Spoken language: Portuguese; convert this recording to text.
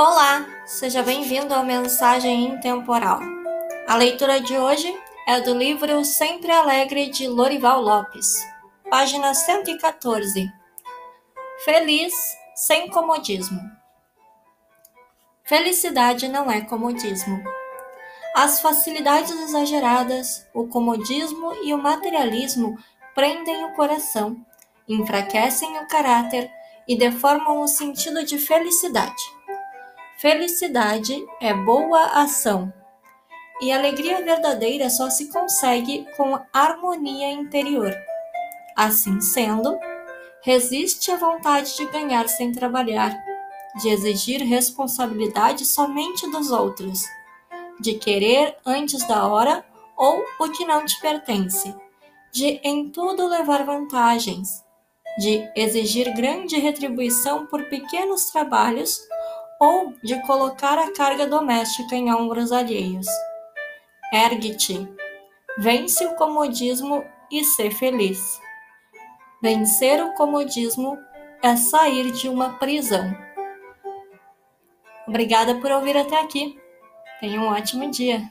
Olá, seja bem-vindo à Mensagem Intemporal. A leitura de hoje é do livro Sempre Alegre de Lorival Lopes, página 114. Feliz sem comodismo. Felicidade não é comodismo. As facilidades exageradas, o comodismo e o materialismo prendem o coração, enfraquecem o caráter e deformam o sentido de felicidade. Felicidade é boa ação, e alegria verdadeira só se consegue com harmonia interior. Assim sendo, resiste à vontade de ganhar sem trabalhar, de exigir responsabilidade somente dos outros, de querer antes da hora ou o que não te pertence, de em tudo levar vantagens, de exigir grande retribuição por pequenos trabalhos ou de colocar a carga doméstica em ombros alheios. Ergue-te, vence o comodismo e ser feliz. Vencer o comodismo é sair de uma prisão. Obrigada por ouvir até aqui. Tenha um ótimo dia.